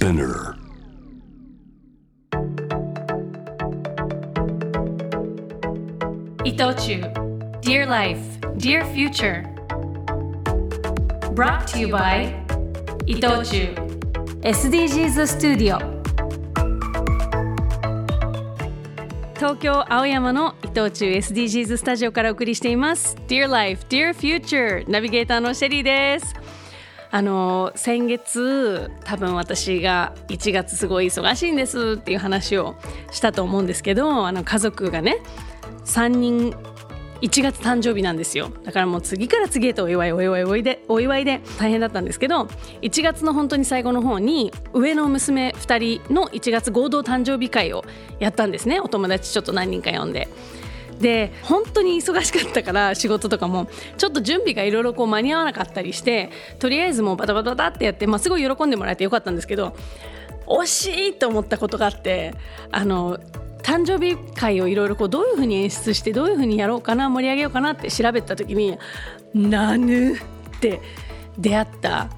Spinner. 伊藤忠 Dear Life, Dear Future Brought to you by 伊藤忠 SDGs スタジオ東京青山の伊藤忠 SDGs スタジオからお送りしています Dear Life, Dear Future ナビゲーターのシェリーですあの先月多分私が1月すごい忙しいんですっていう話をしたと思うんですけどあの家族がね3人1月誕生日なんですよだからもう次から次へとお祝いお祝いお祝いでお祝いで大変だったんですけど1月の本当に最後の方に上の娘2人の1月合同誕生日会をやったんですねお友達ちょっと何人か呼んで。で本当に忙しかったから仕事とかもちょっと準備がいろいろ間に合わなかったりしてとりあえずもうバタバタバタってやって、まあ、すごい喜んでもらえてよかったんですけど惜しいと思ったことがあってあの誕生日会をいろいろこうどういうふうに演出してどういうふうにやろうかな盛り上げようかなって調べた時に「なぬ」って出会った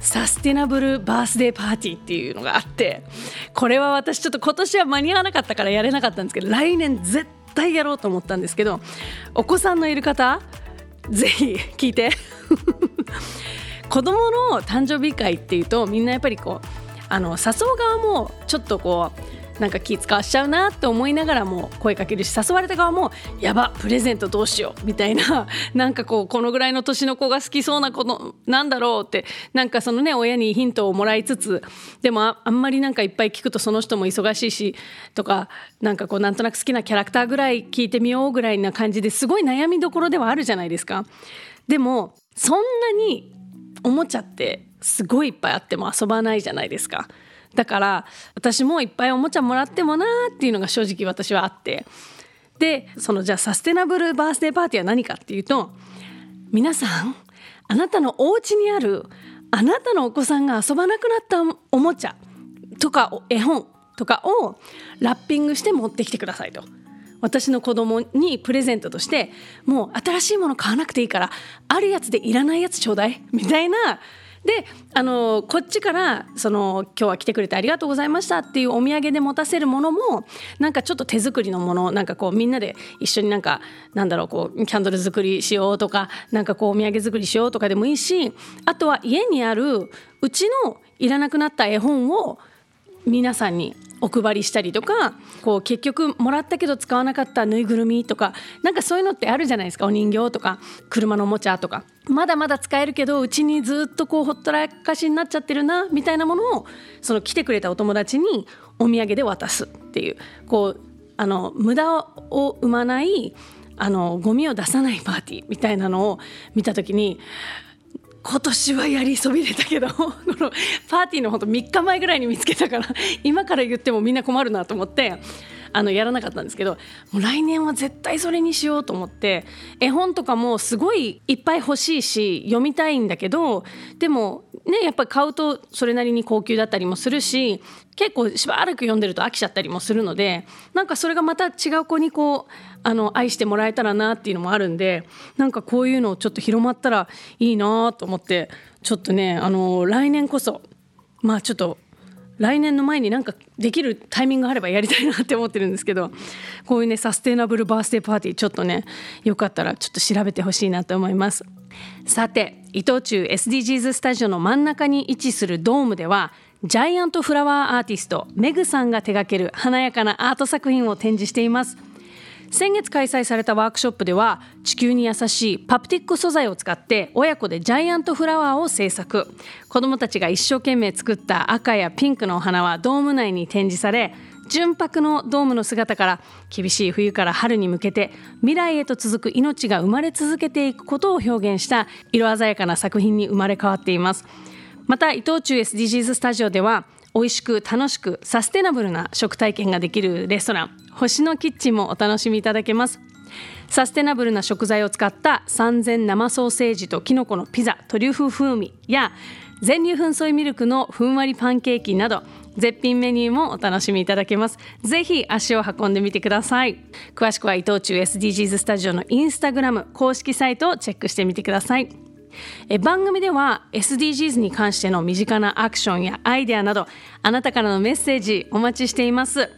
サステナブルバースデーパーティーっていうのがあってこれは私ちょっと今年は間に合わなかったからやれなかったんですけど来年絶対やろうと思ったんですけどお子さんのいる方ぜひ聞いて。子供の誕生日会っていうとみんなやっぱりこうあの誘う側もちょっとこうなんか気使わしちゃうなって思いながらも声かけるし誘われた側もやばプレゼントどうしようみたいな なんかこうこのぐらいの年の子が好きそうな子のなんだろうってなんかそのね親にヒントをもらいつつでもあんまりなんかいっぱい聞くとその人も忙しいしとかなんかこうなんとなく好きなキャラクターぐらい聞いてみようぐらいな感じですごい悩みどころではあるじゃないですか。でもそんなにおもちゃってすごいいっぱいあっても遊ばないじゃないですか。だから私もいっぱいおもちゃもらってもなーっていうのが正直私はあってでそのじゃあサステナブルバースデーパーティーは何かっていうと皆さんあなたのお家にあるあなたのお子さんが遊ばなくなったおもちゃとか絵本とかをラッピングして持ってきてくださいと。私の子供にプレゼントとしてもう新しいもの買わなくていいからあるやつでいらないやつちょうだいみたいなであのこっちからその「今日は来てくれてありがとうございました」っていうお土産で持たせるものもなんかちょっと手作りのものなんかこうみんなで一緒になんかなんだろうこうキャンドル作りしようとかなんかこうお土産作りしようとかでもいいしあとは家にあるうちのいらなくなった絵本を皆さんにお配りしたりとかこう結局もらったけど使わなかったぬいぐるみとかなんかそういうのってあるじゃないですかお人形とか車のおもちゃとか。まだまだ使えるけどうちにずっとこうほったらかしになっちゃってるなみたいなものをその来てくれたお友達にお土産で渡すっていう。こうあの無駄を生まないあのゴミを出さないパーティーみたいなのを見た時に今年はやりそびれたけど このパーティーのほんと3日前ぐらいに見つけたから今から言ってもみんな困るなと思って。あのやらなかったんですけどもう来年は絶対それにしようと思って絵本とかもすごいいっぱい欲しいし読みたいんだけどでもねやっぱり買うとそれなりに高級だったりもするし結構しばらく読んでると飽きちゃったりもするのでなんかそれがまた違う子にこうあの愛してもらえたらなっていうのもあるんでなんかこういうのをちょっと広まったらいいなと思ってちょっとねあの来年こそまあちょっと来年の前になんかできるタイミングがあればやりたいなって思ってるんですけどこういうねサステナブルバースデーパーティーちょっとねよかったらちょっと調べてほしいなと思います。さて伊藤忠 SDGs スタジオの真ん中に位置するドームではジャイアントフラワーアーティストメグさんが手掛ける華やかなアート作品を展示しています。先月開催されたワークショップでは地球に優しいパプティック素材を使って親子でジャイアントフラワーを制作。子どもたちが一生懸命作った赤やピンクのお花はドーム内に展示され純白のドームの姿から厳しい冬から春に向けて未来へと続く命が生まれ続けていくことを表現した色鮮やかな作品に生まれ変わっています。また伊藤忠 SDGs スタジオでは美味しく楽しくサステナブルな食体験ができるレストラン。星のキッチンもお楽しみいただけます。サステナブルな食材を使った三千生ソーセージとキノコのピザトリュフ風味や全粒粉ソイミルクのふんわりパンケーキなど絶品メニューもお楽しみいただけます。ぜひ足を運んでみてください。詳しくは伊藤忠 SDGs スタジオのインスタグラム公式サイトをチェックしてみてください。え番組では SDGs に関しての身近なアクションやアイデアなどあなたからのメッセージお待ちしています。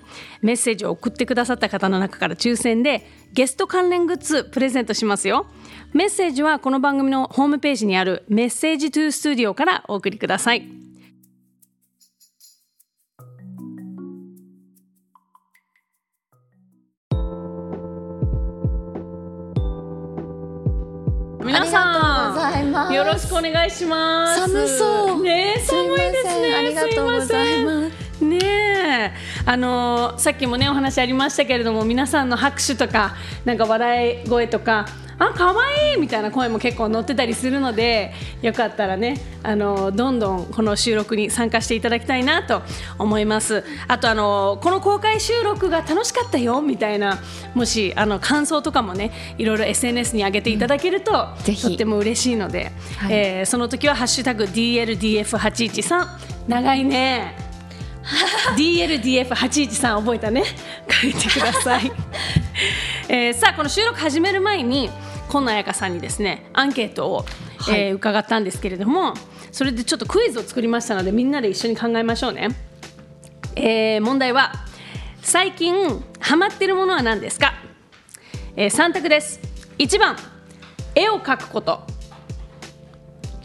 メッセージを送ってくださった方の中から抽選でゲスト関連グッズプレゼントしますよ。メッセージはこの番組のホームページにあるメッセージトゥースタジオからお送りください。皆さんよろしくお願いします。寒そう。ね寒いですね。ありがとうございます。ねあのさっきもねお話ありましたけれども皆さんの拍手とかなんか笑い声とかあ可愛いみたいな声も結構載ってたりするのでよかったらねあのどんどんこの収録に参加していただきたいなと思います。あとあのこの公開収録が楽しかったよみたいなもしあの感想とかもねいろいろ SNS に上げていただけると、ぜひ。とっても嬉しいので、はい。えーその時は「ハッシュタグ #DLDF813」長いね DLDF813 覚えたね。書いてください、えーさあこの収録始める前に今野彩香さんにですねアンケートを、はい。えー伺ったんですけれどもそれでちょっとクイズを作りましたのでみんなで一緒に考えましょうね、えー問題は最近ハマってるものは何ですか、え3択です。1番絵を描くこと。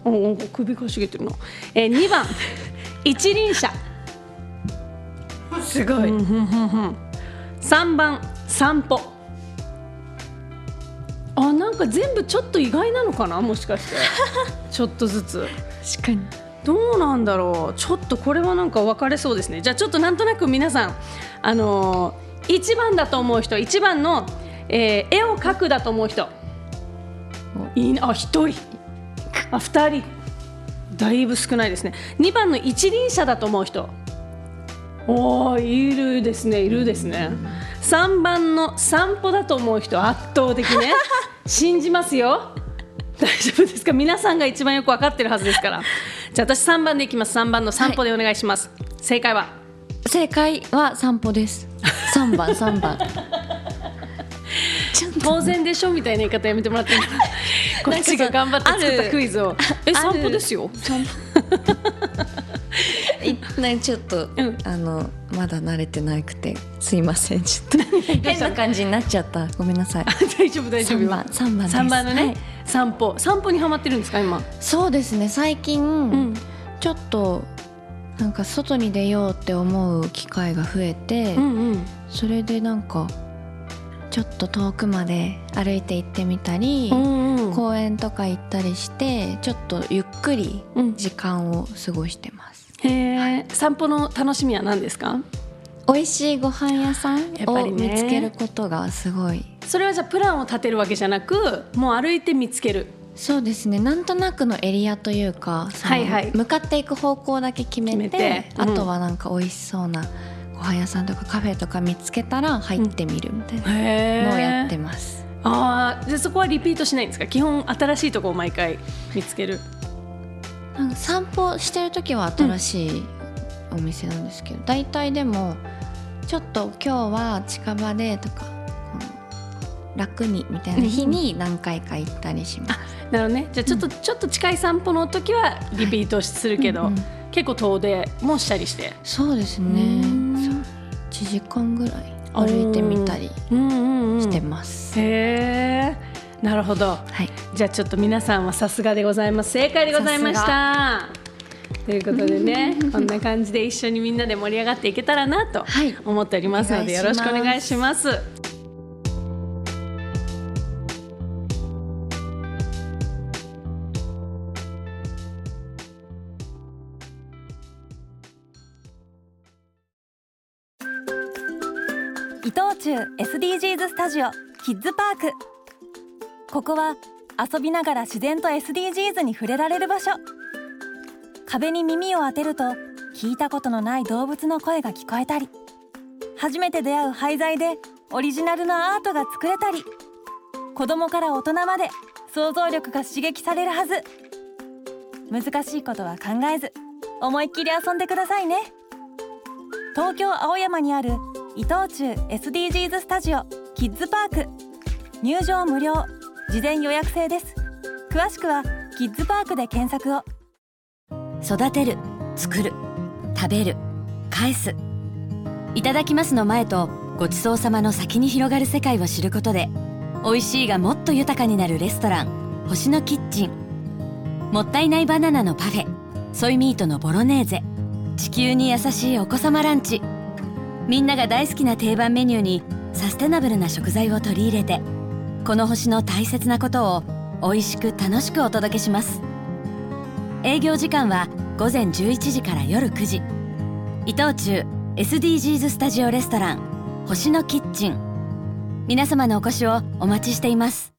おお首かしげてるな、えー、2番 一輪車すごい、3番散歩。あなんか全部ちょっと意外なのかな？もしかして。ちょっとずつ。確かに。どうなんだろう？ちょっとこれはなんか分かれそうですね。じゃあちょっとなんとなく皆さんあのー、1番だと思う人1番の、えー絵を描くだと思う人。いいな。あ1人。あ2人。だいぶ少ないですね。2番の一輪車だと思う人おーいるですねいるですね。3番の散歩だと思う人圧倒的ね。信じますよ。大丈夫ですか？皆さんが一番よく分かってるはずですから。じゃあ私3番でいきます。3番の散歩でお願いします、正解は？正解は散歩です。三番三番。当然でしょみたいな言い方やめてもらっていこっちが頑張って作ったクイズを。え散歩ですよ。散歩。いねちょっと、うん。あのまだ慣れてなくてすいませんちょっと。変な感じになっちゃった。ごめんなさい。大丈夫大丈夫三番三番です。3番のね、はい。散歩。散歩にハマってるんですか今？そうですね最近、うん。ちょっとなんか外に出ようって思う機会が増えて、うんうん。それでなんかちょっと遠くまで歩いて行ってみたり、うんうん。公園とか行ったりしてちょっとゆっくりうん。時間を過ごしてますへえ散歩の楽しみは何ですか？美味しいご飯屋さんをやっぱりね。見つけることがすごい。それはじゃあプランを立てるわけじゃなくもう歩いて見つける。そうですね。なんとなくのエリアというかはいはい。向かっていく方向だけ決めてうん。あとはなんか美味しそうなご飯屋さんとかカフェとか見つけたら入ってみるみたいなへのをやってます、ああじゃあそこはリピートしないんですか？基本新しいところを毎回見つけるなんか散歩してる時は新しいお店なんですけど、大体でもちょっと今日は近場でとか楽にみたいな日に何回か行ったりします。なるほどね。じゃあちょっと、ちょっと近い散歩の時はリピートするけど、うんうん結構遠出もしたりして。そうですね。うん。そう1時間ぐらい歩いてみたりうんうんうん。してます、へえなるほど。はいじゃあちょっと皆さんはさすがでございます。正解でございました。ということでねこんな感じで一緒にみんなで盛り上がっていけたらなとはい。思っておりますのでよろしくお願いします。伊藤忠 SDGs スタジオキッズパーク。ここは遊びながら自然と SDGs に触れられる場所。壁に耳を当てると聞いたことのない動物の声が聞こえたり初めて出会う廃材でオリジナルのアートが作れたり子供から大人まで想像力が刺激されるはず。難しいことは考えず思いっきり遊んでくださいね。東京青山にある伊藤忠 SDGs スタジオキッズパーク。入場無料。事前予約制です。詳しくはキッズパークで検索を。育てる作る食べる返す。いただきますの前とごちそうさまの先に広がる世界を知ることで美味しいがもっと豊かになるレストラン星のキッチン。もったいないバナナのパフェソイミートのボロネーゼ。地球に優しいお子様ランチ。みんなが大好きな定番メニューにサステナブルな食材を取り入れてこの星の大切なことを美味しく楽しくお届けします。営業時間は午前11時から夜9時。伊藤忠 SDGs スタジオレストラン星のキッチン。皆様のお越しをお待ちしています。